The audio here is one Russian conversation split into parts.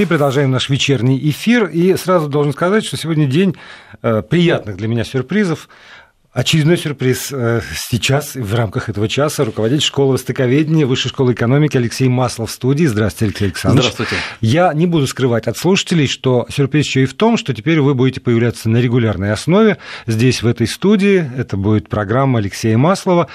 И продолжаем наш вечерний эфир. И сразу должен сказать, что сегодня день э, приятных для меня сюрпризов. Очередной сюрприз э, сейчас в рамках этого часа руководитель школы востоковедения Высшей школы экономики Алексей Маслов в студии. Здравствуйте, Алексей Александрович. Здравствуйте. Я не буду скрывать от слушателей, что сюрприз еще и в том, что теперь вы будете появляться на регулярной основе здесь, в этой студии. Это будет программа Алексея Маслова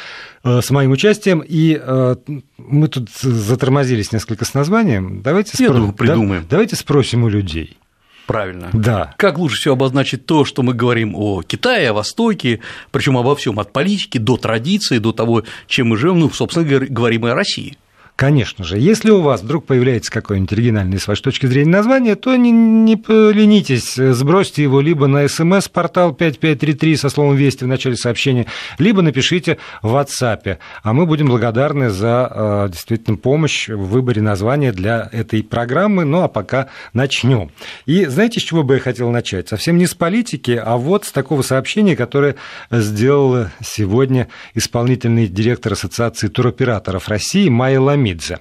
э, с моим участием. И э, мы тут затормозились несколько с названием. Давайте, Я спро... думаю, придумаем. Да, давайте спросим у людей. Правильно. Да. Как лучше всего обозначить то, что мы говорим о Китае, о Востоке, причем обо всем от политики до традиции, до того, чем мы живем, ну, собственно, говорим и о России. Конечно же, если у вас вдруг появляется какое-нибудь оригинальное с вашей точки зрения название, то не, не поленитесь, сбросьте его либо на смс-портал 5533 со словом «Вести» в начале сообщения, либо напишите в WhatsApp, а мы будем благодарны за э, действительно помощь в выборе названия для этой программы. Ну а пока начнем. И знаете, с чего бы я хотел начать? Совсем не с политики, а вот с такого сообщения, которое сделал сегодня исполнительный директор Ассоциации туроператоров России Майя Ламин Хамидзе.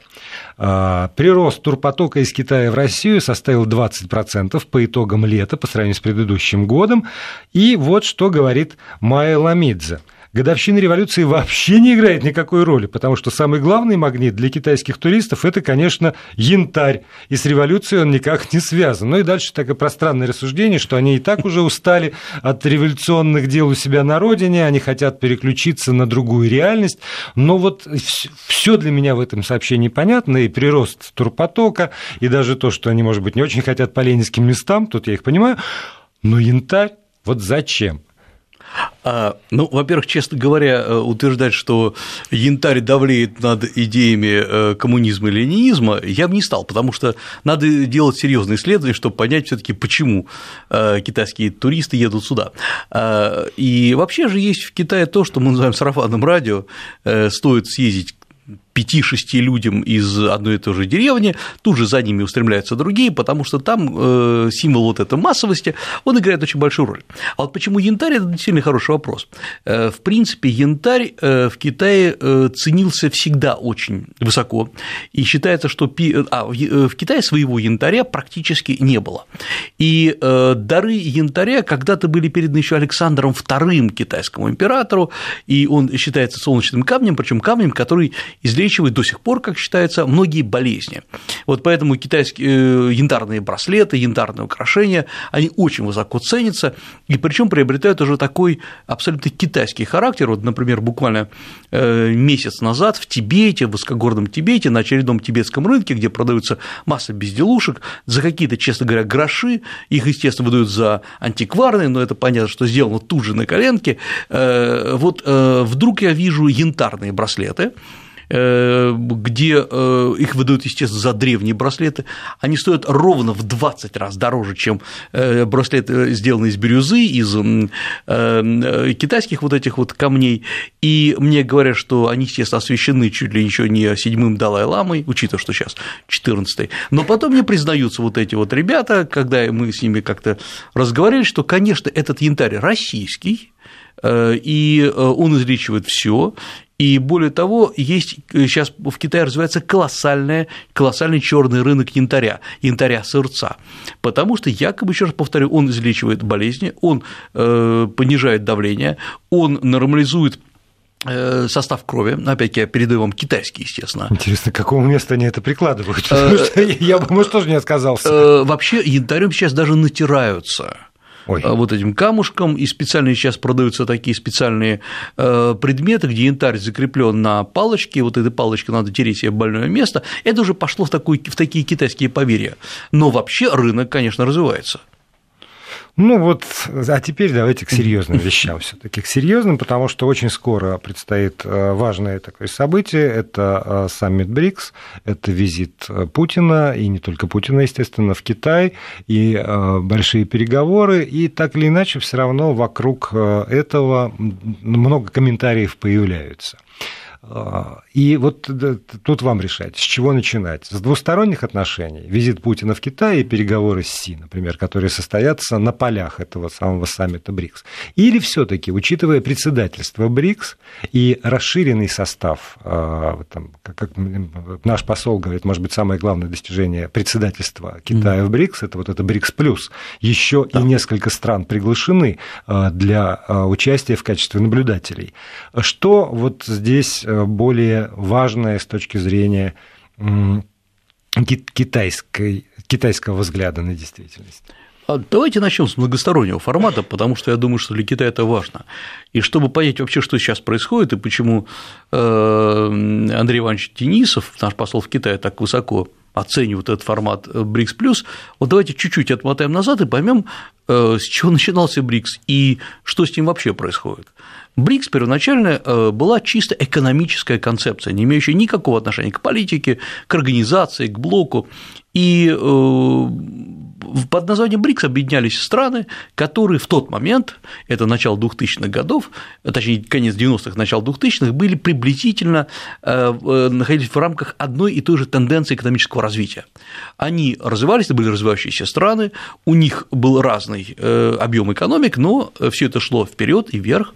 А, прирост турпотока из Китая в Россию составил 20% по итогам лета по сравнению с предыдущим годом. И вот что говорит Майя Ламидзе – годовщина революции вообще не играет никакой роли, потому что самый главный магнит для китайских туристов – это, конечно, янтарь, и с революцией он никак не связан. Ну и дальше такое пространное рассуждение, что они и так уже устали от революционных дел у себя на родине, они хотят переключиться на другую реальность, но вот все для меня в этом сообщении понятно, и прирост турпотока, и даже то, что они, может быть, не очень хотят по ленинским местам, тут я их понимаю, но янтарь, вот зачем? А, ну, во-первых, честно говоря, э, утверждать, что янтарь давлеет над идеями э, коммунизма и ленинизма, я бы не стал, потому что надо делать серьезные исследования, чтобы понять все таки почему э, китайские туристы едут сюда. А, и вообще же есть в Китае то, что мы называем сарафанным радио, стоит съездить 5-6 людям из одной и той же деревни, тут же за ними устремляются другие, потому что там э, символ вот этой массовости, он играет очень большую роль. А вот почему янтарь – это действительно хороший вопрос. Э, в принципе, янтарь э, в Китае ценился всегда очень высоко, и считается, что а, в Китае своего янтаря практически не было. И дары янтаря когда-то были переданы еще Александром II китайскому императору, и он считается солнечным камнем, причем камнем, который излечивает до сих пор, как считается, многие болезни. Вот поэтому китайские э, янтарные браслеты, янтарные украшения, они очень высоко ценятся, и причем приобретают уже такой абсолютно китайский характер. Вот, например, буквально э, месяц назад в Тибете, в высокогорном Тибете, на очередном тибетском рынке, где продаются масса безделушек, за какие-то, честно говоря, гроши, их, естественно, выдают за антикварные, но это понятно, что сделано тут же на коленке, э, вот вдруг я вижу янтарные браслеты, Э, где э, их выдают, естественно, за древние браслеты, они стоят ровно в 20 раз дороже, чем э, браслеты, сделанные из бирюзы, из китайских вот этих вот камней, и мне говорят, что они, естественно, освящены чуть ли еще не седьмым Далай-ламой, учитывая, что сейчас 14 но потом не признаются вот эти вот ребята, когда мы с ними как-то разговаривали, что, конечно, этот янтарь российский, и он излечивает все, и более того, есть сейчас в Китае развивается колоссальный, колоссальный черный рынок янтаря, янтаря сырца, потому что якобы, еще раз повторю, он излечивает болезни, он э, понижает давление, он нормализует э, состав крови, опять-таки я передаю вам китайский, естественно. Интересно, к какому месту они это прикладывают? Э, я бы, может, тоже не отказался. Вообще янтарем сейчас даже натираются. Ой. Э, вот этим камушком, и специально сейчас продаются такие специальные э, предметы, где янтарь закреплен на палочке, вот этой палочкой надо тереть себе больное место, это уже пошло в, такой, в такие китайские поверья. Но вообще рынок, конечно, развивается. Ну вот, а теперь давайте к серьезным вещам все-таки. К серьезным, потому что очень скоро предстоит э, важное такое событие. Это э, саммит БРИКС, это визит э, Путина, и не только Путина, естественно, в Китай, и большие переговоры. И так или иначе, все равно вокруг этого много комментариев появляются. А, и вот тут вам решать, с чего начинать. С двусторонних отношений, визит Путина в Китай и переговоры с Си, например, которые состоятся на полях этого самого саммита БРИКС. Или все таки учитывая председательство БРИКС и расширенный состав, а, там, как наш посол говорит, может быть, самое главное достижение председательства Китая mm. в БРИКС, это вот это БРИКС плюс, еще да. и несколько стран приглашены а, для участия в качестве наблюдателей. Что вот здесь более важное с точки зрения китайской, китайского взгляда на действительность? А давайте начнем с многостороннего формата, потому что я думаю, что для Китая это важно. И чтобы понять вообще, что сейчас происходит и почему э, Андрей Иванович Денисов, наш посол в Китае, так высоко оценивают этот формат э, БРИКС вот давайте чуть-чуть отмотаем назад и поймем, э, с чего начинался БРИКС и что с ним вообще происходит. БРИКС первоначально э, была чисто экономическая концепция, не имеющая никакого отношения к политике, к организации, к блоку. И э, под названием БРИКС объединялись страны, которые в тот момент, это начало 2000-х годов, точнее, конец 90-х, начало 2000-х, были приблизительно э, находились в рамках одной и той же тенденции экономического развития. Они развивались, это были развивающиеся страны, у них был разный объем экономик, но все это шло вперед и вверх.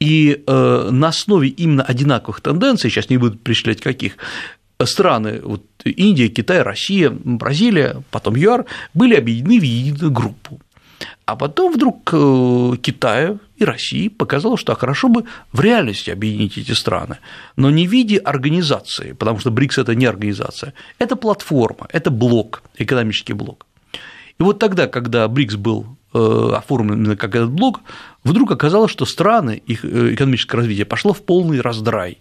И э, на основе именно одинаковых тенденций, сейчас не буду перечислять каких, страны, вот Индия, Китай, Россия, Бразилия, потом ЮАР, были объединены в единую группу. А потом вдруг э, Китаю и России показалось, что хорошо бы в реальности объединить эти страны, но не в виде организации, потому что БРИКС – это не организация, это платформа, это блок, экономический блок. И вот тогда, когда БРИКС был э, оформлен именно как этот блок, вдруг оказалось, что страны, их э, экономическое развитие пошло в полный раздрай.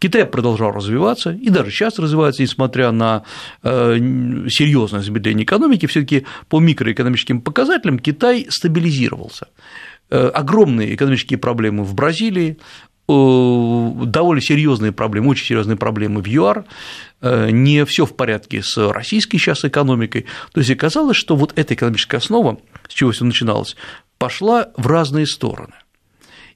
Китай продолжал развиваться и даже сейчас развивается, несмотря на э, серьезное замедление экономики, все-таки по микроэкономическим показателям Китай стабилизировался. Огромные экономические проблемы в Бразилии, довольно серьезные проблемы, очень серьезные проблемы в ЮАР, э, не все в порядке с российской сейчас экономикой. То есть оказалось, что вот эта экономическая основа, с чего все начиналось, пошла в разные стороны.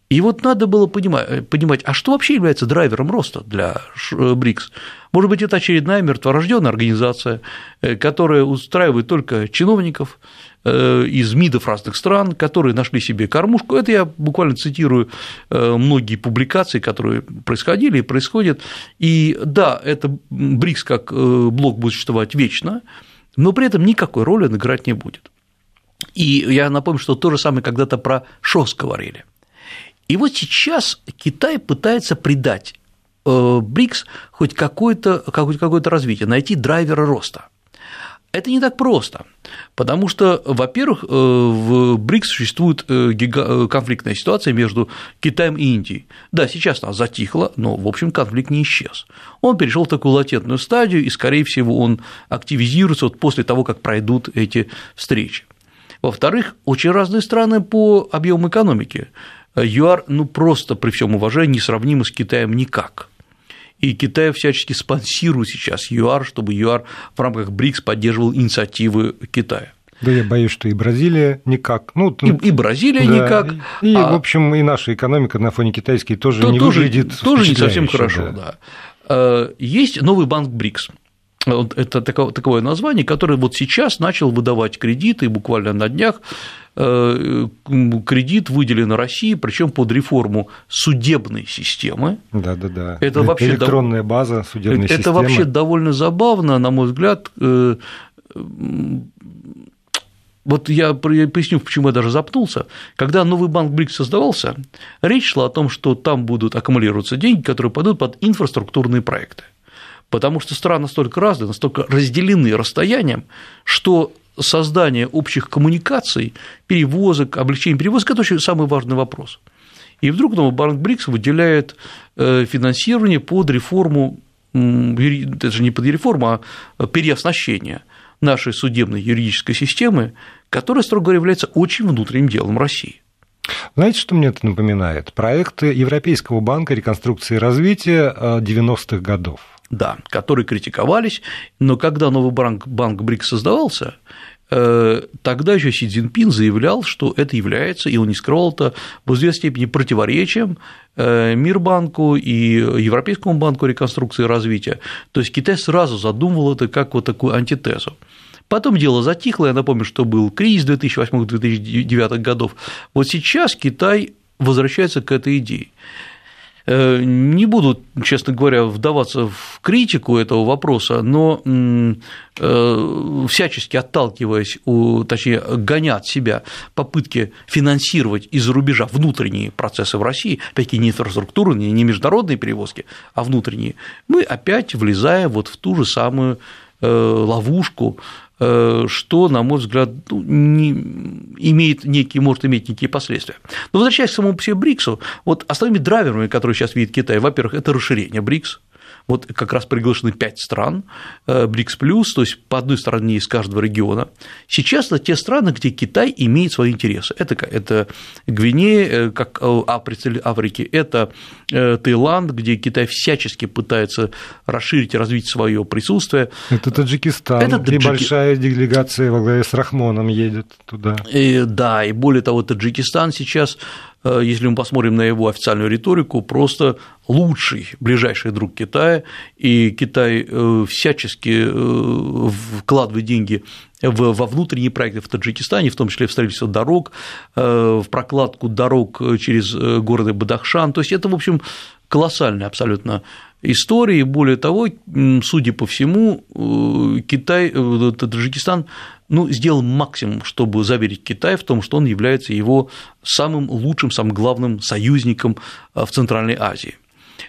И вот надо было понимать, э, понимать, а что вообще является драйвером роста для э, БРИКС? Может быть, это очередная мертворожденная организация, которая устраивает только чиновников, Э, из МИДов разных стран, которые нашли себе кормушку. Это я буквально цитирую э, многие публикации, которые происходили и происходят. И да, это БРИКС как э, блок будет существовать вечно, но при этом никакой роли он играть не будет. И я напомню, что то же самое когда-то про ШОС говорили. И вот сейчас Китай пытается придать БРИКС хоть какое-то какое какое развитие, найти драйвера роста – это не так просто, потому что, во-первых, э, в БРИКС существует э, э, конфликтная ситуация между Китаем и Индией. Да, сейчас она затихла, но, в общем, конфликт не исчез. Он перешел в такую латентную стадию, и, скорее всего, он активизируется вот после того, как пройдут эти встречи. Во-вторых, очень разные страны по объему экономики. ЮАР, ну, просто при всем уважении, не сравнимы с Китаем никак и Китай всячески спонсирует сейчас ЮАР, чтобы ЮАР в рамках БРИКС поддерживал инициативы Китая. Да, я боюсь, что и Бразилия никак. Ну, и, и Бразилия да, никак. И, а... в общем, и наша экономика на фоне китайской тоже то, не тоже, выглядит Тоже не совсем хорошо, да. да. Э, есть новый банк БРИКС. Это такое название, которое вот сейчас начал выдавать кредиты буквально на днях Э, кредит выделен России, причем под реформу судебной системы. Да, да, да. Это вообще электронная база судебной это системы. Это вообще довольно забавно, на мой взгляд. Э, вот я поясню, почему я даже запнулся. Когда новый банк БРИКС создавался, речь шла о том, что там будут аккумулироваться деньги, которые пойдут под инфраструктурные проекты. Потому что страны настолько разные, настолько разделены расстоянием, что создание общих коммуникаций, перевозок, облегчение перевозок – это очень самый важный вопрос. И вдруг новый банк БРИКС выделяет э, финансирование под реформу, это же не под реформу, а переоснащение нашей судебной юридической системы, которая, строго говоря, является очень внутренним делом России. Знаете, что мне это напоминает? Проекты Европейского банка реконструкции и развития 90-х годов. Да, которые критиковались, но когда новый банк, банк БРИКС создавался, тогда еще Си Цзиньпин заявлял, что это является, и он не скрывал это, в известной степени противоречием Мирбанку и Европейскому банку реконструкции и развития. То есть Китай сразу задумывал это как вот такую антитезу. Потом дело затихло, я напомню, что был кризис 2008-2009 годов. Вот сейчас Китай возвращается к этой идее. Э, не буду, честно говоря, вдаваться в критику этого вопроса, но э, всячески отталкиваясь, точнее, гоня от себя попытки финансировать из-за рубежа внутренние процессы в России, опять-таки не инфраструктурные, не международные перевозки, а внутренние, мы опять влезаем вот в ту же самую э, ловушку что, на мой взгляд, ну, не имеет некие, может иметь некие последствия. Но возвращаясь к самому себе БРИКСу, вот основными драйверами, которые сейчас видит Китай, во-первых, это расширение БРИКС, вот как раз приглашены пять стран, э, БРИКС плюс, то есть по одной стороне из каждого региона. Сейчас это те страны, где Китай имеет свои интересы. Это, это Гвинея, э, как представитель Африки, это э, Таиланд, где Китай всячески пытается расширить и развить свое присутствие. Это Таджикистан, это Таджики... небольшая делегация во главе с Рахмоном едет туда. И, да, и более того, Таджикистан сейчас Э, если мы посмотрим на его официальную риторику, просто лучший ближайший друг Китая, и Китай э, всячески э, вкладывает деньги во внутренние проекты в Таджикистане, в том числе в строительство дорог, в прокладку дорог через города Бадахшан. То есть это, в общем, колоссальная абсолютно история. И более того, судя по всему, Китай, Таджикистан ну, сделал максимум, чтобы заверить Китай в том, что он является его самым лучшим, самым главным союзником э, в Центральной Азии.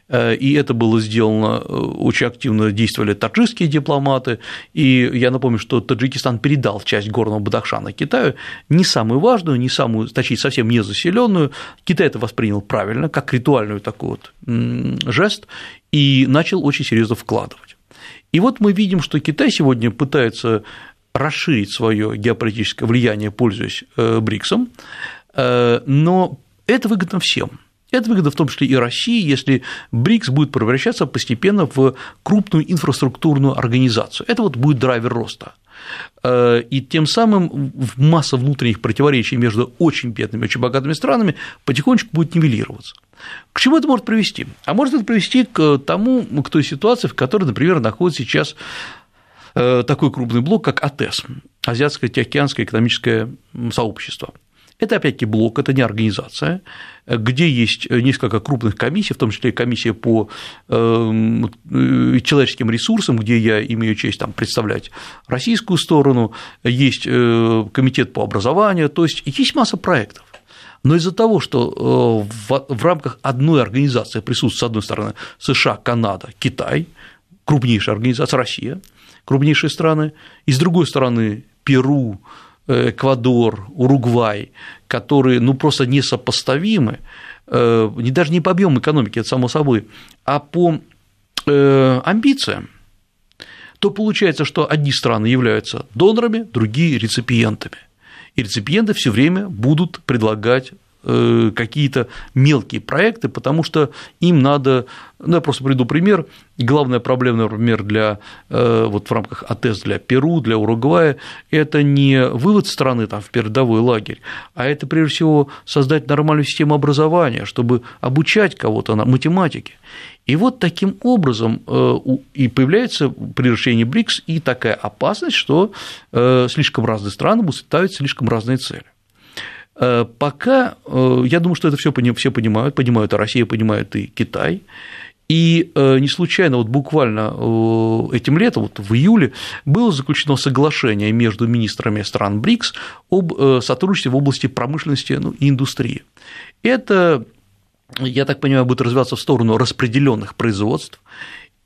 Э, и это было сделано, э, очень активно действовали таджикские дипломаты, и я напомню, что Таджикистан передал часть горного Бадахшана Китаю, не самую важную, не самую, точнее, совсем не заселенную. Китай это воспринял правильно, как ритуальный такой вот жест, и начал очень серьезно вкладывать. И вот мы видим, что Китай сегодня пытается расширить свое геополитическое влияние, пользуясь э, БРИКСом, э, но это выгодно всем. Это выгодно в том числе и России, если БРИКС будет превращаться постепенно в крупную инфраструктурную организацию. Это вот будет драйвер роста. Э, и тем самым масса внутренних противоречий между очень бедными и очень богатыми странами потихонечку будет нивелироваться. К чему это может привести? А может это привести к тому, к той ситуации, в которой, например, находится сейчас Э, такой крупный блок, как АТЭС, Азиатское Тихоокеанское экономическое сообщество. Это опять-таки блок, это не организация, где есть несколько крупных комиссий, в том числе комиссия по эм, э, человеческим ресурсам, где я имею честь там, представлять российскую сторону, есть э, комитет по образованию, то есть есть масса проектов. Но из-за того, что в рамках одной организации присутствует, с одной стороны, США, Канада, Китай, крупнейшая организация Россия, крупнейшие страны, и с другой стороны Перу, э, Эквадор, Уругвай, которые ну, просто несопоставимы, э, не даже не по объему экономики, это само собой, а по э, амбициям, то получается, что одни страны являются донорами, другие реципиентами. И реципиенты все время будут предлагать Э, какие-то мелкие проекты, потому что им надо, ну, я просто приду пример, главная проблема, например, для, э, вот в рамках АТЭС для Перу, для Уругвая, это не вывод страны там, в передовой лагерь, а это, прежде всего, создать нормальную систему образования, чтобы обучать кого-то на математике. И вот таким образом э, и появляется при решении БРИКС и такая опасность, что слишком разные страны будут ставить слишком разные цели. Э, пока, э, я думаю, что это все все понимают, понимают и Россия, понимает и Китай, и э, не случайно, вот буквально этим летом, вот в июле, было заключено соглашение между министрами стран БРИКС об сотрудничестве в области промышленности ну, и индустрии. Это, я так понимаю, будет развиваться в сторону распределенных производств,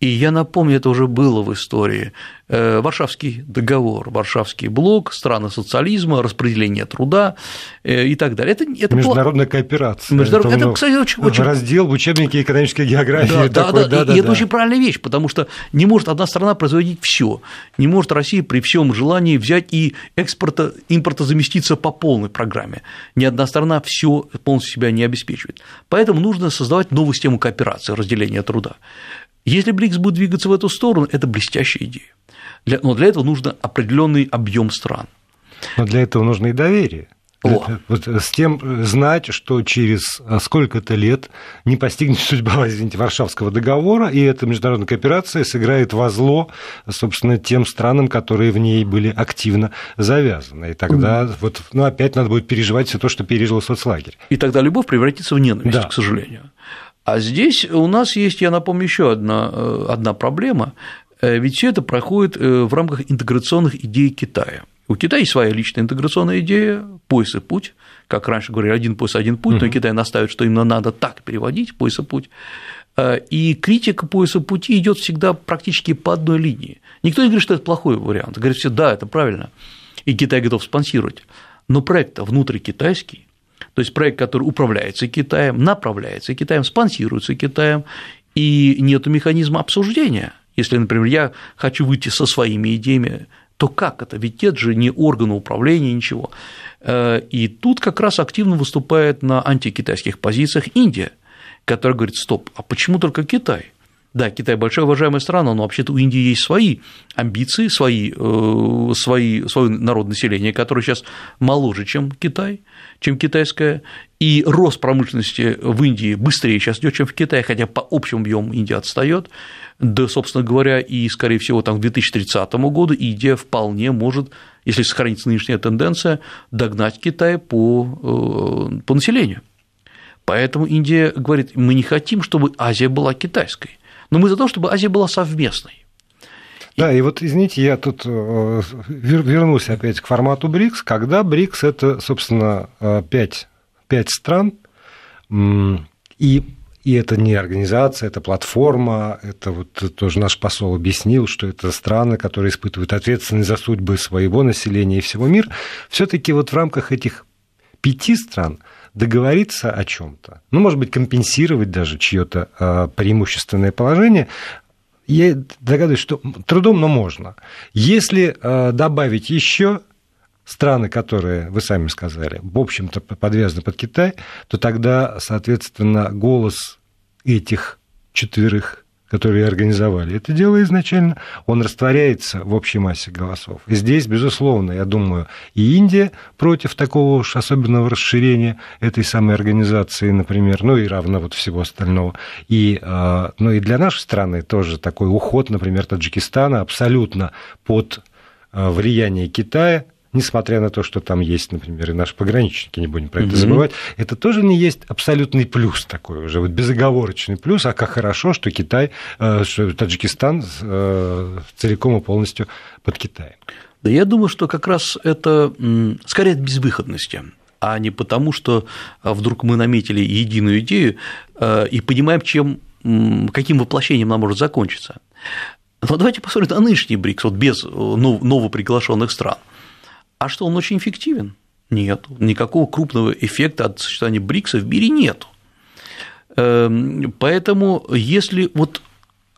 и я напомню, это уже было в истории. Э, Варшавский договор, Варшавский блок, страны социализма, распределение труда э, и так далее. Это, это Международная было... кооперация. Международ... Это, это, кстати, очень, очень... Раздел в учебнике экономической географии. Да, такой, да, да, да, и да, это да. очень правильная вещь, потому что не может одна страна производить все, не может Россия при всем желании взять и экспорта, импорта заместиться по полной программе. Ни одна страна все полностью себя не обеспечивает. Поэтому нужно создавать новую систему кооперации, разделения труда. Если БРИКС будет двигаться в эту сторону, это блестящая идея. Для, но для этого нужно определенный объем стран. Но для этого нужно и доверие. О. Вот с тем знать, что через сколько-то лет не постигнет судьба, извините, Варшавского договора, и эта международная кооперация сыграет во зло, собственно, тем странам, которые в ней были активно завязаны. И тогда mm. вот, ну, опять надо будет переживать все то, что пережил соцлагерь. И тогда любовь превратится в ненависть, да. к сожалению. А здесь у нас есть, я напомню, еще одна, э, одна проблема, э, ведь все это проходит э, в рамках интеграционных идей Китая. У Китая есть своя личная интеграционная идея, пояс и путь, как раньше говорили, один пояс, один путь, но Китай настаивает, что именно надо так переводить, пояс и путь. И критика пояса пути идет всегда практически по одной линии. Никто не говорит, что это плохой вариант. Говорит все, да, это правильно, и Китай готов спонсировать. Но проект внутрикитайский, то есть проект, который управляется Китаем, направляется Китаем, спонсируется Китаем, и нет механизма обсуждения. Если, например, я хочу выйти со своими идеями, то как это? Ведь нет же ни органа управления, ничего. Э, и тут как раз активно выступает на антикитайских позициях Индия, которая говорит, стоп, а почему только Китай? Да, Китай большая уважаемая страна, но вообще-то у Индии есть свои амбиции, свои, э, свои, свое народное население, которое сейчас моложе, чем Китай, чем китайское, и рост промышленности в Индии быстрее сейчас идет, чем в Китае, хотя по общему объему Индия отстает. Да, собственно говоря, и, скорее всего, там, к 2030 году Индия вполне может, если сохранится нынешняя тенденция, догнать Китай по, э, по населению. Поэтому Индия говорит, мы не хотим, чтобы Азия была китайской но мы за то, чтобы Азия была совместной. Да, и вот, извините, я тут э, вернусь опять к формату БРИКС, когда БРИКС – это, собственно, э, пять, пять стран, и и это не организация, это платформа, это вот тоже наш посол объяснил, что это страны, которые испытывают ответственность за судьбы своего населения и всего мира. Все-таки вот в рамках этих пяти стран договориться о чем-то, ну, может быть, компенсировать даже чье-то а, преимущественное положение, я догадываюсь, что трудом, но можно. Если а, добавить еще страны, которые, вы сами сказали, в общем-то подвязаны под Китай, то тогда, соответственно, голос этих четверых которые организовали это дело изначально, он растворяется в общей массе голосов. И здесь, безусловно, я думаю, и Индия против такого уж особенного расширения этой самой организации, например, ну и равно вот всего остального. И, а, ну и для нашей страны тоже такой уход, например, Таджикистана абсолютно под а, влияние Китая, несмотря на то, что там есть, например, и наши пограничники, не будем про это забывать, это тоже не есть абсолютный плюс такой уже, вот безоговорочный плюс, а как хорошо, что Китай, э, что Таджикистан э, целиком и полностью под Китаем. Да я думаю, что как раз это скорее от безвыходности а не потому, что а, вдруг мы наметили единую идею э, и понимаем, чем, каким воплощением она может закончиться. Но давайте посмотрим на нынешний БРИКС, вот без новоприглашенных стран. А что, он очень эффективен? Нет. Никакого крупного эффекта от сочетания БРИКСа в мире нет. Эм, поэтому, если вот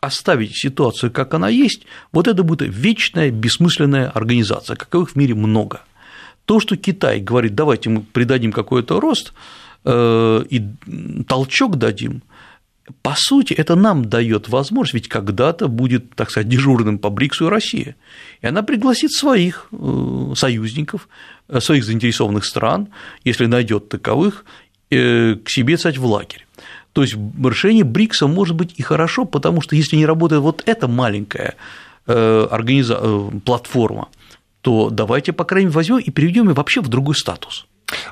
оставить ситуацию, как она есть, вот это будет вечная бессмысленная организация, каковых в мире много. То, что Китай говорит, давайте мы придадим какой-то рост э, и толчок дадим – по сути, это нам дает возможность, ведь когда-то будет, так сказать, дежурным по БРИКСу и Россия, и она пригласит своих э, союзников, э, своих заинтересованных стран, если найдет таковых, э, к себе, кстати, в лагерь. То есть решение БРИКСа может быть и хорошо, потому что если не работает вот эта маленькая организа... платформа, то давайте, по крайней мере, возьмем и переведем ее вообще в другой статус.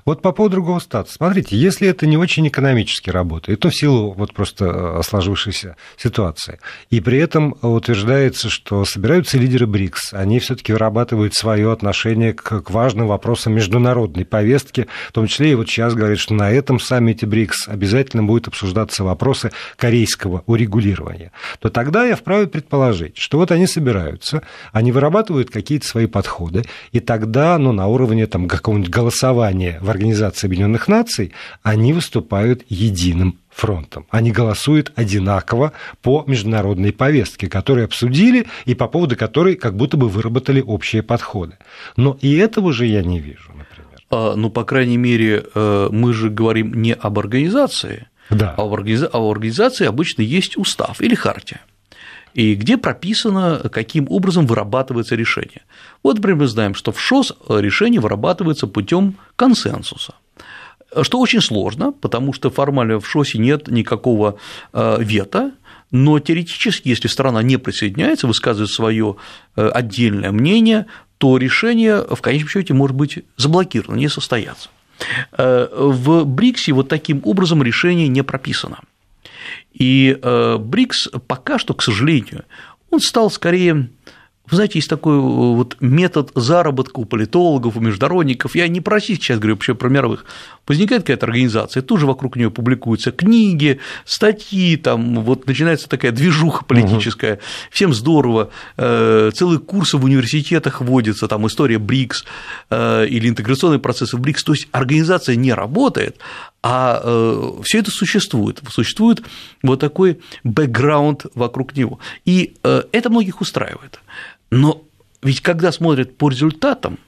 Вот по поводу другого статуса. Смотрите, если это не очень экономически работает, то в силу вот просто э, сложившейся ситуации, и при этом утверждается, что собираются лидеры БРИКС, они все таки вырабатывают свое отношение к, важным вопросам международной повестки, в том числе и вот сейчас говорят, что на этом саммите БРИКС обязательно будут обсуждаться вопросы корейского урегулирования, то тогда я вправе предположить, что вот они собираются, они вырабатывают какие-то свои подходы, и тогда, ну, на уровне там какого-нибудь голосования в Организации Объединенных Наций, они выступают единым фронтом. Они голосуют одинаково по международной повестке, которую обсудили и по поводу которой как будто бы выработали общие подходы. Но и этого же я не вижу, например. А, ну, по крайней мере, э, мы же говорим не об организации, да. а, в организации обычно есть устав или хартия. И где прописано, каким образом вырабатывается решение. Вот, например, мы знаем, что в ШОС решение вырабатывается путем консенсуса что очень сложно, потому что формально в ШОСе нет никакого э, вето, но теоретически, если страна не присоединяется, высказывает свое э, отдельное мнение, то решение в конечном счете может быть заблокировано, не состояться. Э, в БРИКСе вот таким образом решение не прописано. И БРИКС пока что, к сожалению, он стал скорее вы знаете, есть такой э, вот метод заработка у политологов, у международников. Я не про российских сейчас говорю, вообще про мировых. Возникает какая-то организация, тоже вокруг нее публикуются книги, статьи, там вот начинается такая движуха политическая. Угу. Всем здорово. Э, целые курсы в университетах вводятся, там история БРИКС э, или интеграционные процессы в БРИКС. То есть организация не работает, а все это существует. Существует вот такой бэкграунд вокруг него. И это многих устраивает. Но ведь когда смотрят по результатам,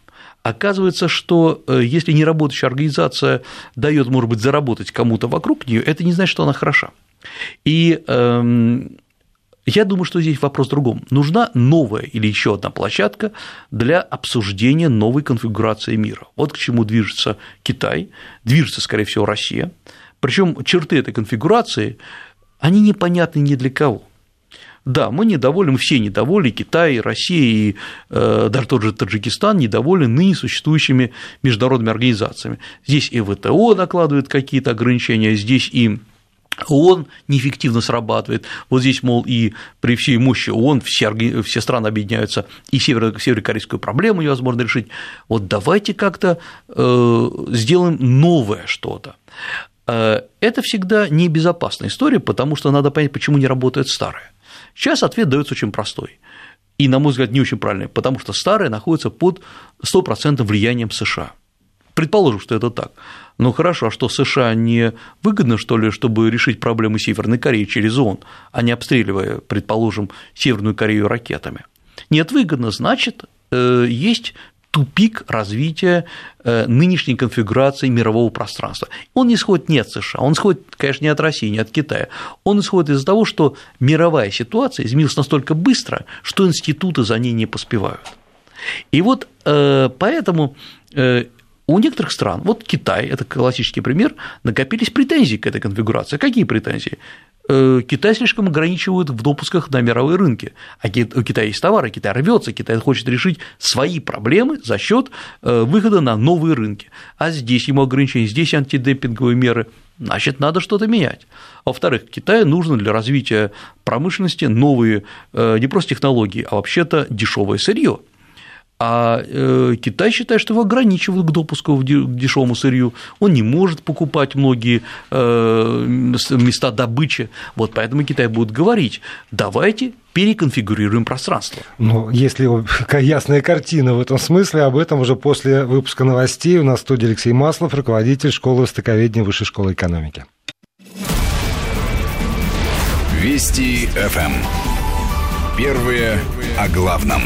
оказывается, что э, если неработающая организация дает, может быть, заработать кому-то вокруг нее, это не значит, что она хороша. И эм, я думаю, что здесь вопрос в другом. Нужна новая или еще одна площадка для обсуждения новой конфигурации мира. Вот к чему движется Китай, движется, скорее всего, Россия. Причем черты этой конфигурации, они непонятны ни для кого. Да, мы недовольны, все недовольны, Китай, Россия и э, даже тот же Таджикистан недовольны ныне существующими международными организациями. Здесь и ВТО накладывает какие-то ограничения, здесь и ООН неэффективно срабатывает. Вот здесь, мол, и при всей мощи ООН все, все страны объединяются, и северо- северокорейскую проблему невозможно решить. Вот давайте как-то э, сделаем новое что-то. Э, это всегда небезопасная история, потому что надо понять, почему не работает старое. Сейчас ответ дается очень простой. И, на мой взгляд, не очень правильный, потому что старое находится под 100% влиянием США. Предположим, что это так. Ну хорошо, а что США не выгодно, что ли, чтобы решить проблемы Северной Кореи через ООН, а не обстреливая, предположим, Северную Корею ракетами? Нет, выгодно, значит, э, есть тупик развития э, нынешней конфигурации мирового пространства. Он не исходит не от США, он исходит, конечно, не от России, не от Китая. Он исходит из-за того, что мировая ситуация изменилась настолько быстро, что институты за ней не поспевают. И вот э, поэтому э, у некоторых стран, вот Китай, это классический пример, накопились претензии к этой конфигурации. Какие претензии? Э, Китай слишком ограничивают в допусках на мировые рынки, а у Китая есть товары, Китай рвется, Китай хочет решить свои проблемы за счет э, выхода на новые рынки, а здесь ему ограничения, здесь антидемпинговые меры, значит, надо что-то менять. Во-вторых, Китаю нужно для развития промышленности новые э, не просто технологии, а вообще-то дешевое сырье. А э, Китай считает, что его ограничивают к допуску к дешевому сырью. Он не может покупать многие э, места добычи. Вот поэтому Китай будет говорить: давайте переконфигурируем пространство. Ну, если ясная картина в этом смысле, об этом уже после выпуска новостей у нас в студии Алексей Маслов, руководитель школы востоковедения Высшей школы экономики. Вести ФМ. Первые о главном.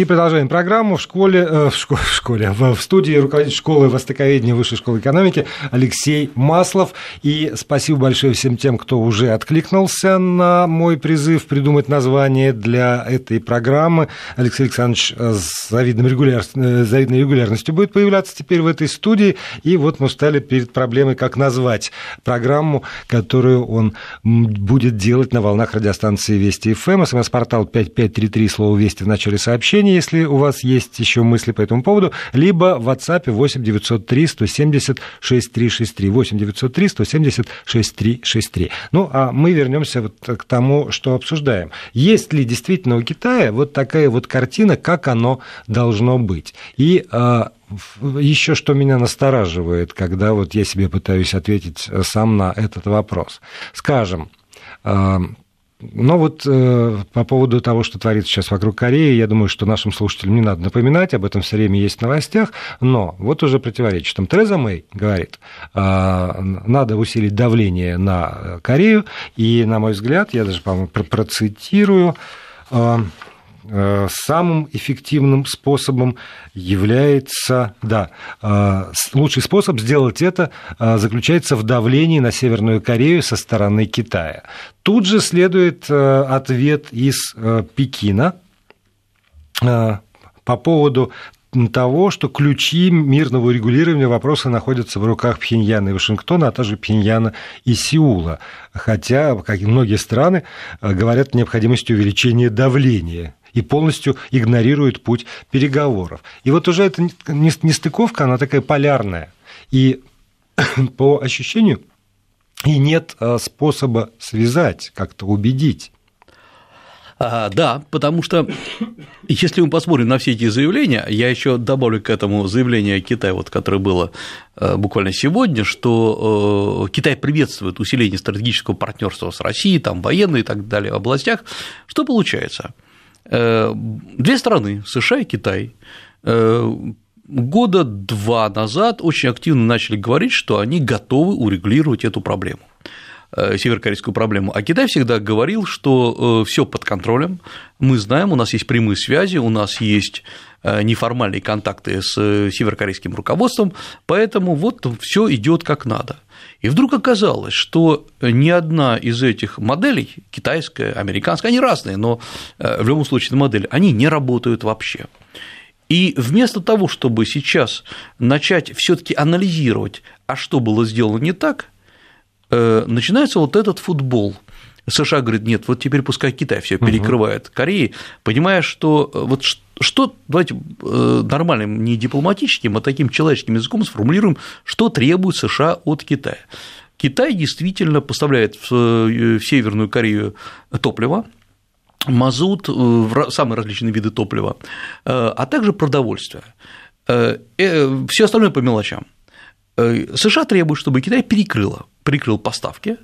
И продолжаем программу в школе, э, в, школе, в школе, в студии руководитель школы востоковедения Высшей школы экономики Алексей Маслов. И спасибо большое всем тем, кто уже откликнулся на мой призыв придумать название для этой программы. Алексей Александрович с завидной, регуляр... Э, завидной регулярностью будет появляться теперь в этой студии. И вот мы стали перед проблемой, как назвать программу, которую он будет делать на волнах радиостанции Вести ФМ. СМС-портал 5533, слово «Вести» в начале сообщения сообщение, если у вас есть еще мысли по этому поводу, либо в WhatsApp 8 903 170 6363. 8 903 170 6363. Ну, а мы вернемся вот к тому, что обсуждаем. Есть ли действительно у Китая вот такая вот картина, как оно должно быть? И а, еще что меня настораживает, когда вот я себе пытаюсь ответить сам на этот вопрос. Скажем, а, но вот э, по поводу того, что творится сейчас вокруг Кореи, я думаю, что нашим слушателям не надо напоминать, об этом все время есть в новостях, но вот уже противоречит. Там Тереза Мэй говорит, э, надо усилить давление на Корею, и, на мой взгляд, я даже, по-моему, процитирую, э, э, самым эффективным способом является, да, э, лучший способ сделать это заключается в давлении на Северную Корею со стороны Китая. Тут же следует ответ из Пекина по поводу того, что ключи мирного урегулирования вопроса находятся в руках Пхеньяна и Вашингтона, а также Пхеньяна и Сеула. Хотя, как и многие страны, э, говорят о необходимости увеличения давления и полностью игнорируют путь переговоров. И вот уже эта нестыковка, она такая полярная. И по ощущению и нет э, способа связать, как-то убедить. А, да, потому что если мы посмотрим на все эти заявления, я еще добавлю к этому заявление Китая, вот, которое было э, буквально сегодня, что э, Китай приветствует усиление стратегического партнерства с Россией, там военные и так далее в областях. Что получается? Э, две страны, США и Китай, года два назад очень активно начали говорить, что они готовы урегулировать эту проблему. Э, северокорейскую проблему. А Китай всегда говорил, что э, все под контролем, мы знаем, у нас есть прямые связи, у нас есть э, неформальные контакты с северокорейским руководством, поэтому вот все идет как надо. И вдруг оказалось, что ни одна из этих моделей, китайская, американская, они разные, но в любом случае модели, они не работают вообще. И вместо того, чтобы сейчас начать все-таки анализировать, а что было сделано не так, Э, начинается вот этот футбол. США говорит, нет, вот теперь пускай Китай все перекрывает угу. Кореи, понимая, что э, вот что, давайте э, нормальным, не дипломатическим, а таким человеческим языком сформулируем, что требует США от Китая. Китай действительно поставляет в Северную Корею топливо, мазут, самые различные виды топлива, а также продовольствие. Все остальное по мелочам. США требуют, чтобы Китай перекрыло прикрыл поставки.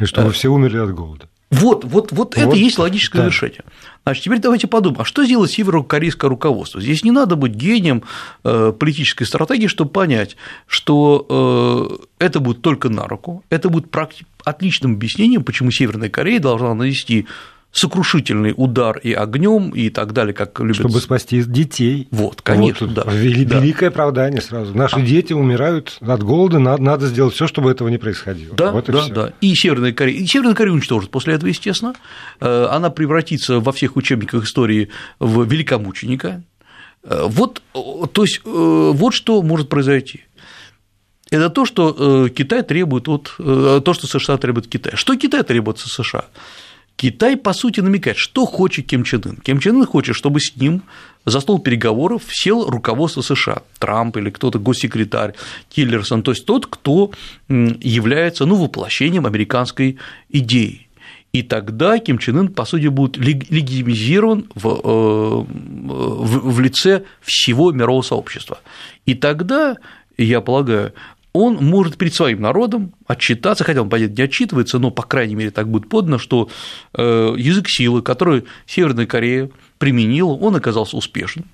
И чтобы э, все умерли от голода. Вот, вот, вот, вот это и есть логическое да. завершение. Значит, теперь давайте подумаем, а что сделать северокорейское руководство? Здесь не надо быть гением э, политической стратегии, чтобы понять, что э, это будет только на руку, это будет отличным объяснением, почему Северная Корея должна нанести сокрушительный удар и огнем и так далее, как любят. Чтобы спасти детей. Вот, конечно, вот, да. Великое да. оправдание сразу. Наши а. дети умирают от голода, надо, надо сделать все, чтобы этого не происходило. Да, вот и да, всё. да. И Северная Корея, и Северная Корея уничтожит после этого, естественно. Э, она превратится во всех учебниках истории в великомученика. Э, вот, то есть, э, вот что может произойти. Это то, что Китай требует от то, что США требует Китая. Что Китай требует от США? Китай, по сути, намекает, что хочет Ким Чен Ын. Ким Чен Ын хочет, чтобы с ним за стол переговоров сел руководство США, Трамп или кто-то, госсекретарь, Тиллерсон, то есть тот, кто является ну, воплощением американской идеи. И тогда Ким Чен Ын, по сути, будет легитимизирован в, э, в, в лице всего мирового сообщества. И тогда, я полагаю, он может перед своим народом отчитаться, хотя он, понятно, не отчитывается, но, по крайней мере, так будет подано, что э, язык силы, который Северная Корея применила, он оказался успешным,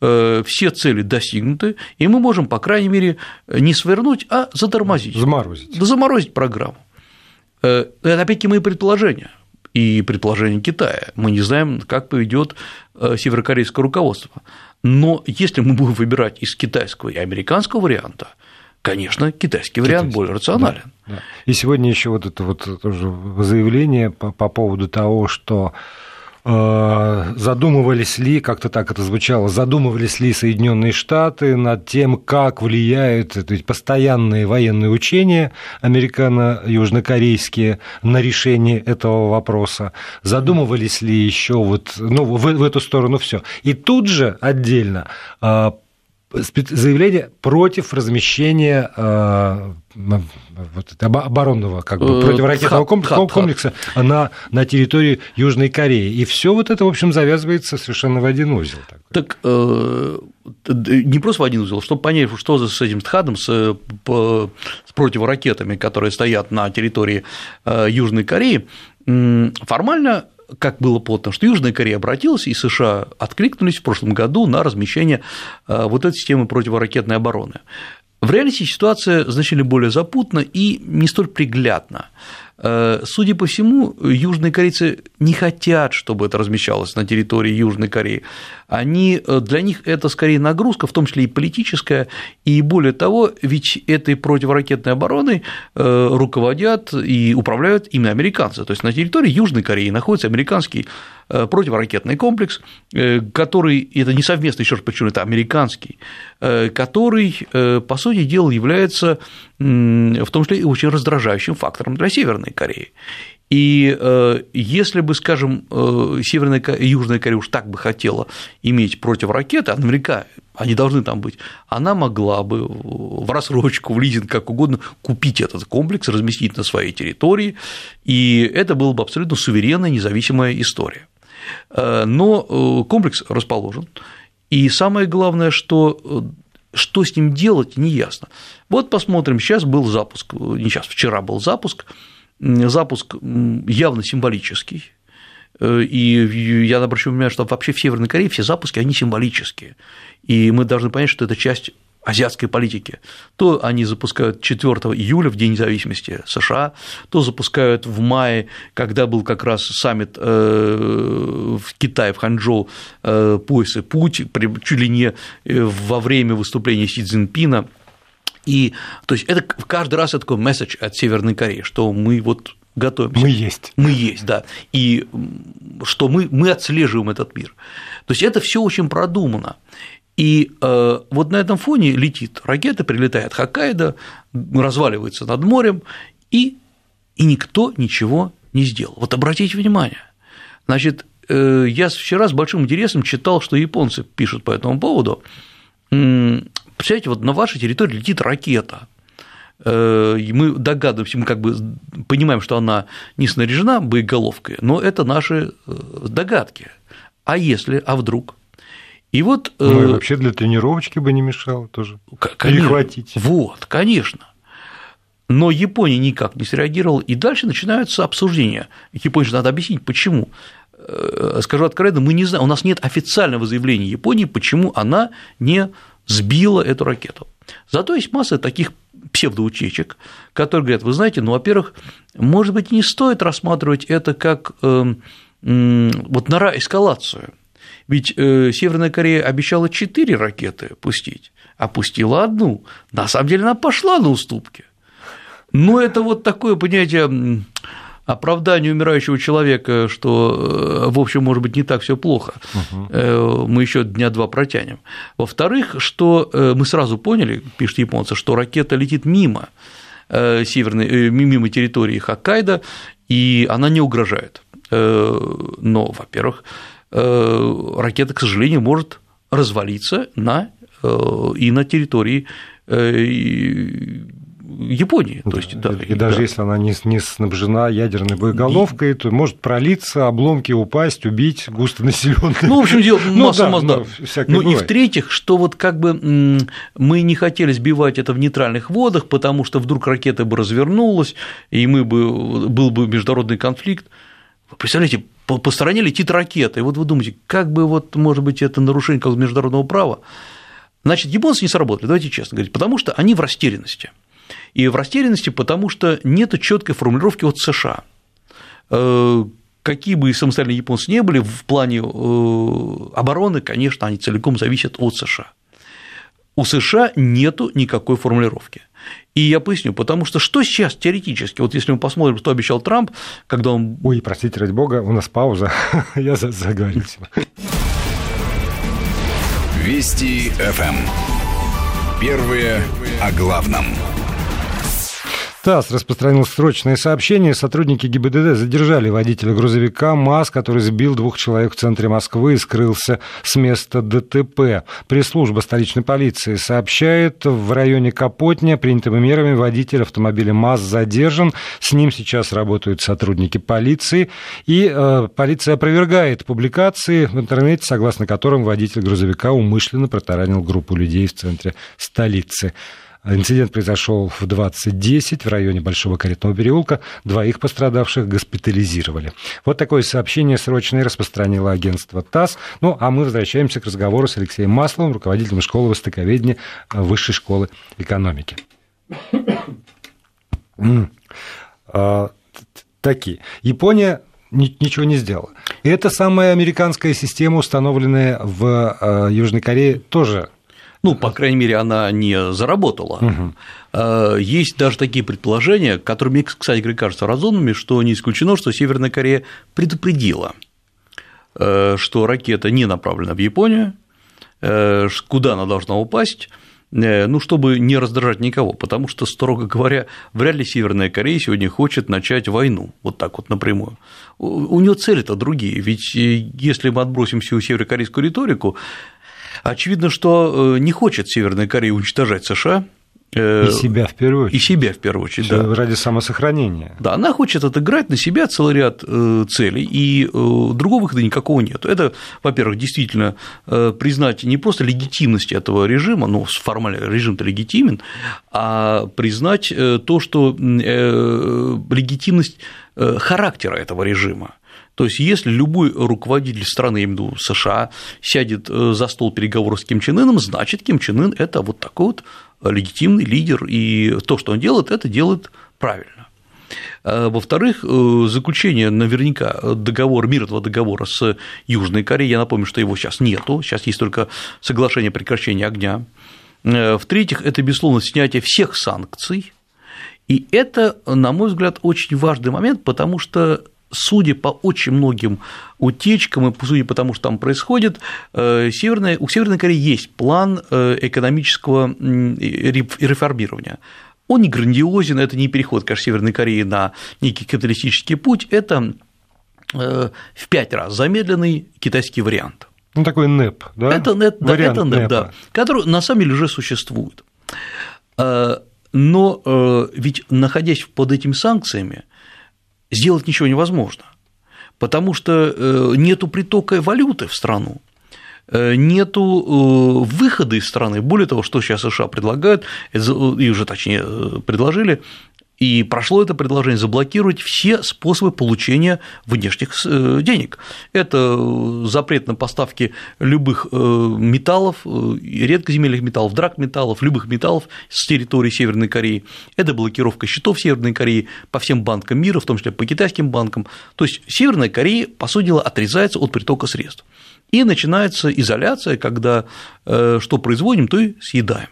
э, все цели достигнуты, и мы можем, по крайней мере, не свернуть, а затормозить. Заморозить. Да заморозить программу. Э, это, опять-таки, мои предположения и предположения Китая. Мы не знаем, как поведет северокорейское руководство. Но если мы будем выбирать из китайского и американского варианта, конечно, китайский вариант Китайский. более рационален. Да, да. И сегодня еще вот это вот тоже заявление по, по поводу того, что э, задумывались ли, как-то так это звучало, задумывались ли Соединенные Штаты над тем, как влияют эти постоянные военные учения американо-южнокорейские на решение этого вопроса, задумывались ли еще вот, ну, в, в эту сторону все. И тут же отдельно э, заявление против размещения э, вот, оборонного как бы, э, противоракетного комплекса, комплекса на, на территории Южной Кореи. И все вот это, в общем, завязывается совершенно в один узел. Так э, не просто в один узел, чтобы понять, что с этим ТХАДом, с, с противоракетами, которые стоят на территории Южной Кореи, формально как было плотно, что Южная Корея обратилась, и США откликнулись в прошлом году на размещение э, вот этой системы противоракетной обороны. В реальности ситуация значительно более запутна и не столь приглядна. Э, судя по всему, южные корейцы не хотят, чтобы это размещалось на территории Южной Кореи. Они, э, для них это скорее нагрузка, в том числе и политическая, и более того, ведь этой противоракетной обороной э, руководят и управляют именно американцы. То есть на территории Южной Кореи находится американский противоракетный комплекс, который, это не совместно, еще раз почему это американский, который, по сути дела, является в том числе и очень раздражающим фактором для Северной Кореи. И э, если бы, скажем, э, Северная Южная Корея уж так бы хотела иметь противоракеты, а наверняка они должны там быть, она могла бы в рассрочку, в лизинг, как угодно, купить этот комплекс, разместить на своей территории, и это была бы абсолютно суверенная, независимая история. Э, но комплекс расположен, и самое главное, что что с ним делать, не ясно. Вот посмотрим, сейчас был запуск, не сейчас, вчера был запуск, запуск явно символический, э, и я обращу внимание, что вообще в Северной Корее все запуски, они символические, и мы должны понять, что это часть азиатской политики. То они запускают 4 июля, в День независимости США, то запускают в мае, когда был как раз саммит э, в Китае, в Ханчжоу, э, пояс и путь, чуть ли не во время выступления Си Цзиньпина и то есть это каждый раз это такой месседж от Северной Кореи, что мы вот готовимся. Мы есть. Мы есть, да. И что мы, мы отслеживаем этот мир. То есть это все очень продумано. И э, вот на этом фоне летит ракета, прилетает Хоккайдо, разваливается над морем, и, и никто ничего не сделал. Вот обратите внимание. Значит, э, я вчера с большим интересом читал, что японцы пишут по этому поводу. Представляете, вот на вашей территории летит ракета, э, и мы догадываемся, мы как бы понимаем, что она не снаряжена боеголовкой, но это наши э, догадки. А если, а вдруг? И вот, э, ну и вообще для тренировочки бы не мешало тоже конечно, перехватить. Вот, конечно. Но Япония никак не среагировала, и дальше начинаются обсуждения. Японии же надо объяснить, почему. Скажу откровенно, мы не знаем, у нас нет официального заявления Японии, почему она не сбила эту ракету. Зато есть масса таких псевдоутечек, которые говорят, вы знаете, ну, во-первых, может быть, не стоит рассматривать это как э, э, вот нора эскалацию. Ведь э, Северная Корея обещала четыре ракеты пустить, а пустила одну. На самом деле она пошла на уступки. Но это вот такое понятие оправдание умирающего человека, что, э, в общем, может быть, не так все плохо, угу. мы еще дня два протянем. Во-вторых, что э, мы сразу поняли, пишут японцы, что ракета летит мимо северной, мимо территории Хоккайдо, и она не угрожает. Но, во-первых, ракета, к сожалению, может развалиться на, и на территории Японии. Да, то есть, да, и, и даже если она не, не снабжена ядерной боеголовкой, то может пролиться, обломки упасть, убить густонаселенные. Ну, в общем, дело ну масса, да, масса, Ну, ну и в-третьих, что вот как бы мы не хотели сбивать это в нейтральных водах, потому что вдруг ракета бы развернулась, и мы бы, был бы международный конфликт. Вы представляете, по, по стороне летит ракета, и вот вы думаете, как бы вот, может быть, это нарушение международного права? Значит, японцы не сработали, давайте честно говорить, потому что они в растерянности – и в растерянности, потому что нет четкой формулировки от США. Э, какие бы самостоятельные японцы не были, в плане э, обороны, конечно, они целиком зависят от США. У США нету никакой формулировки. И я поясню, потому что что сейчас теоретически, вот если мы посмотрим, что обещал Трамп, когда он… Ой, простите, ради бога, у нас пауза, я заговорился. Вести ФМ. Первые о главном. ТАСС распространил срочное сообщение. Сотрудники ГИБДД задержали водителя грузовика МАЗ, который сбил двух человек в центре Москвы и скрылся с места ДТП. Пресс-служба столичной полиции сообщает, в районе Капотня принятыми мерами водитель автомобиля МАЗ задержан. С ним сейчас работают сотрудники полиции. И э, полиция опровергает публикации в интернете, согласно которым водитель грузовика умышленно протаранил группу людей в центре столицы. Инцидент произошел в 20.10 в районе Большого Каретного переулка. Двоих пострадавших госпитализировали. Вот такое сообщение срочное распространило агентство ТАСС. Ну, а мы возвращаемся к разговору с Алексеем Масловым, руководителем школы востоковедения Высшей школы экономики. А, такие. Япония ничего не сделала. И эта самая американская система, установленная в Южной Корее, тоже ну, по крайней мере, она не заработала. Угу. Есть даже такие предположения, которые мне, кстати говоря, кажутся разумными, что не исключено, что Северная Корея предупредила, э, что ракета не направлена в Японию, э, куда она должна упасть, ну, чтобы не раздражать никого, потому что, строго говоря, вряд ли Северная Корея сегодня хочет начать войну, вот так вот напрямую. У нее цели-то другие, ведь если мы отбросим всю северокорейскую риторику, Очевидно, что э, не хочет Северная Корея уничтожать США, э, и себя в первую очередь. И себя в первую очередь, да. Ради самосохранения. Да, она хочет отыграть на себя целый ряд э, целей, и другого выхода никакого нет. Это, во-первых, действительно признать не просто легитимность этого режима, ну, формально режим-то легитимен, а признать то, что легитимность характера этого режима. То есть, если любой руководитель страны, я имею в виду США, сядет э, за стол переговоров с Ким Чен Ыном, значит, Ким Чен Ын – это вот такой вот легитимный лидер, и то, что он делает, это делает правильно. А, во-вторых, э, заключение наверняка договора, мирного договора с Южной Кореей, я напомню, что его сейчас нету, сейчас есть только соглашение о прекращении огня. Э, в-третьих, это, безусловно, снятие всех санкций, и это, на мой взгляд, очень важный момент, потому что судя по очень многим утечкам и судя по тому, что там происходит, э, Северная, у Северной Кореи есть план э, экономического реформирования. Он не грандиозен, это не переход, конечно, Северной Кореи на некий капиталистический путь, это э, в пять раз замедленный китайский вариант. Ну, такой НЭП, да? Это, НЭП, да, это НЭП, да, который на самом деле уже существует. Но ведь находясь под этими санкциями, сделать ничего невозможно, потому что э, нету притока валюты в страну, э, нету э, выхода из страны. Более того, что сейчас США предлагают, и уже точнее предложили, и прошло это предложение заблокировать все способы получения внешних э, денег. Это запрет на поставки любых э, металлов, э, редкоземельных металлов, драгметаллов, любых металлов с территории Северной Кореи. Это блокировка счетов Северной Кореи по всем банкам мира, в том числе по китайским банкам. То есть Северная Корея, по сути дела, отрезается от притока средств. И начинается изоляция, когда что производим, то и съедаем.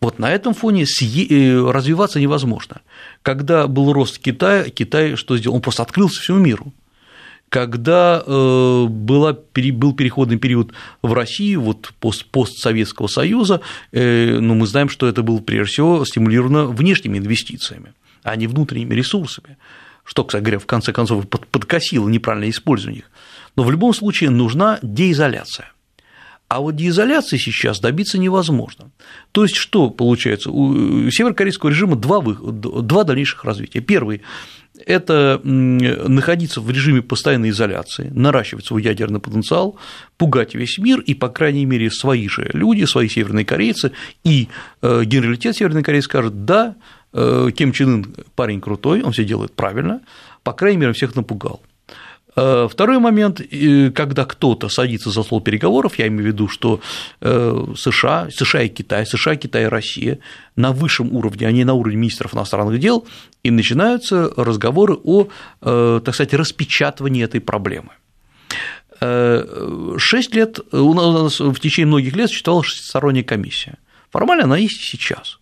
Вот на этом фоне э, развиваться невозможно. Когда был рост Китая, Китай что сделал? Он просто открылся всему миру. Когда э, был переходный период в России, вот пост, постсоветского союза, э, ну, мы знаем, что это было прежде всего стимулировано внешними инвестициями, а не внутренними ресурсами, что, кстати говоря, в конце концов подкосило неправильное использование их. Но в любом случае нужна деизоляция – а вот деизоляции сейчас добиться невозможно. То есть, что получается? У северокорейского режима два, два дальнейших развития. Первый – это находиться в режиме постоянной изоляции, наращивать свой ядерный потенциал, пугать весь мир, и, по крайней мере, свои же люди, свои северные корейцы, и э, генералитет Северной Кореи скажет, да, э, Ким Чен Ын парень крутой, он все делает правильно, по крайней мере, всех напугал. Э, второй момент, когда кто-то садится за стол переговоров, я имею в виду, что э, США, США и Китай, США, Китай и Россия на высшем уровне, а не на уровне министров иностранных дел, и начинаются разговоры о, э, так сказать, распечатывании этой проблемы. Шесть лет, у нас в течение многих лет существовала шестисторонняя комиссия. Формально она есть сейчас.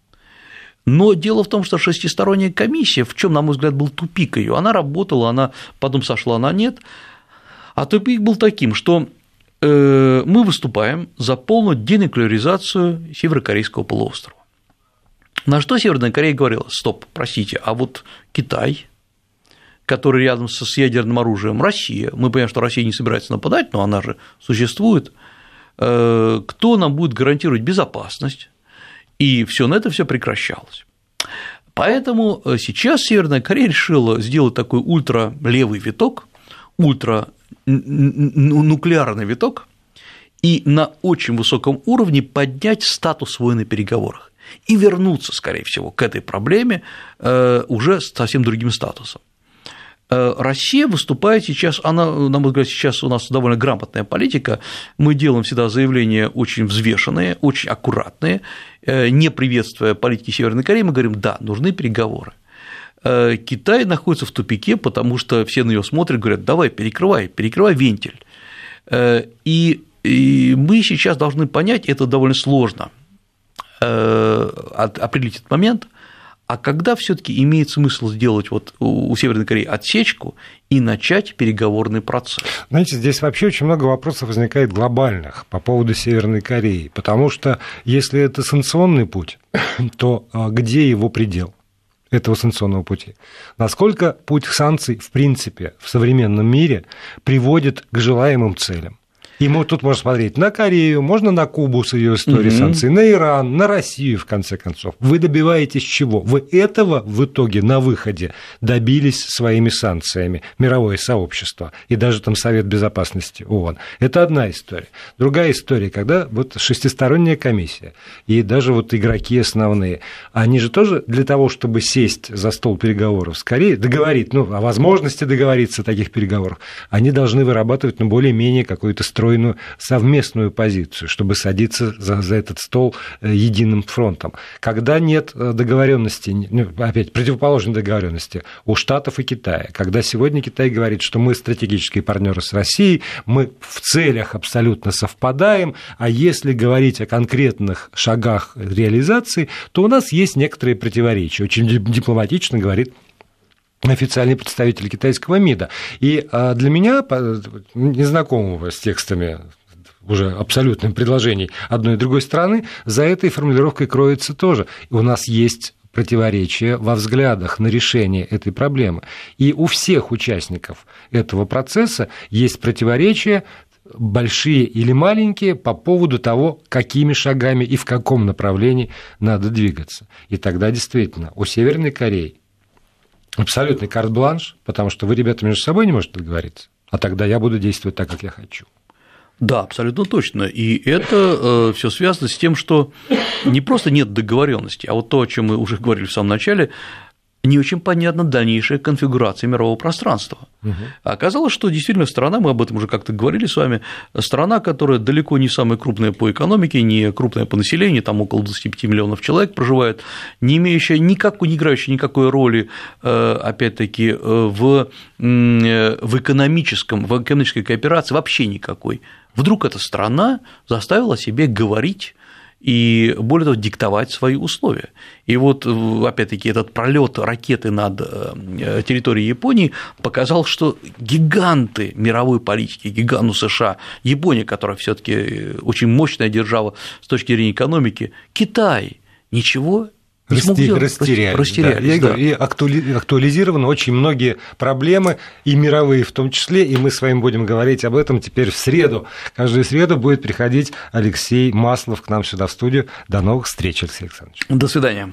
Но дело в том, что шестисторонняя комиссия, в чем, на мой взгляд, был тупик ее, она работала, она потом сошла на нет, а тупик был таким, что э, мы выступаем за полную денуклеаризацию Северокорейского полуострова. На что Северная Корея говорила, стоп, простите, а вот Китай, который рядом с ядерным оружием, Россия, мы понимаем, что Россия не собирается нападать, но она же существует, э, кто нам будет гарантировать безопасность, и все на это все прекращалось. Поэтому э, сейчас Северная Корея решила сделать такой ультралевый виток, ультрануклеарный виток, и на очень высоком уровне поднять статус свой на переговорах и вернуться, скорее всего, к этой проблеме э, уже с совсем другим статусом. Э, Россия выступает сейчас, она, на мой взгляд, сейчас у нас довольно грамотная политика, мы делаем всегда заявления очень взвешенные, очень аккуратные, э, не приветствуя политики Северной Кореи, мы говорим, да, нужны переговоры. э, Китай находится в тупике, потому что все на него смотрят, говорят, давай, перекрывай, перекрывай вентиль. И, и мы сейчас должны понять, это довольно сложно, определить этот момент, а когда все-таки имеет смысл сделать вот у Северной Кореи отсечку и начать переговорный процесс? Знаете, здесь вообще очень много вопросов возникает глобальных по поводу Северной Кореи, потому что если это санкционный путь, то а, где его предел? этого санкционного пути. Насколько путь санкций, в принципе, в современном мире приводит к желаемым целям. И мы тут можно смотреть на Корею, можно на Кубу с ее историей угу. санкций, на Иран, на Россию, в конце концов. Вы добиваетесь чего? Вы этого в итоге на выходе добились своими санкциями, мировое сообщество и даже там Совет Безопасности ООН. Это одна история. Другая история, когда вот шестисторонняя комиссия и даже вот игроки основные, они же тоже для того, чтобы сесть за стол переговоров с Кореей, договорить, ну, о возможности договориться о таких переговорах, они должны вырабатывать, ну, более-менее какой-то строй выстроенную совместную позицию, чтобы садиться за, за этот стол э, единым фронтом. Когда нет э, договоренности, ну, опять противоположной договоренности у Штатов и Китая, когда сегодня Китай говорит, что мы стратегические партнеры с Россией, мы в целях абсолютно совпадаем, а если говорить о конкретных шагах реализации, то у нас есть некоторые противоречия. Очень дипломатично говорит официальный представитель китайского МИДа. И а, для меня, незнакомого с текстами уже абсолютным предложений одной и другой страны, за этой формулировкой кроется тоже. У нас есть противоречия во взглядах на решение этой проблемы. И у всех участников этого процесса есть противоречия, большие или маленькие, по поводу того, какими шагами и в каком направлении надо двигаться. И тогда действительно у Северной Кореи абсолютный карт-бланш, потому что вы, ребята, между собой не можете договориться, а тогда я буду действовать так, как я хочу. Да, абсолютно точно. И это э, все связано с тем, что не просто нет договоренности, а вот то, о чем мы уже говорили в самом начале, не очень понятна дальнейшая конфигурация мирового пространства. Угу. Оказалось, что действительно страна, мы об этом уже как-то говорили с вами, страна, которая далеко не самая крупная по экономике, не крупная по населению, там около 25 миллионов человек проживает, не имеющая никакой, не играющая никакой роли, э, опять-таки, э, в, в экономическом, в экономической кооперации вообще никакой. Вдруг эта страна заставила себе говорить и, более того, диктовать свои условия. И вот, опять-таки, этот пролет ракеты над э, территорией Японии показал, что гиганты мировой политики, гиганту США, Япония, которая все таки очень мощная держава с точки зрения экономики, Китай ничего Расти, растерялись. растерялись да. да. И актуализированы очень многие проблемы, и мировые в том числе, и мы с вами будем говорить об этом теперь в среду. Каждую среду будет приходить Алексей Маслов к нам сюда в студию. До новых встреч, Алексей Александрович. До свидания.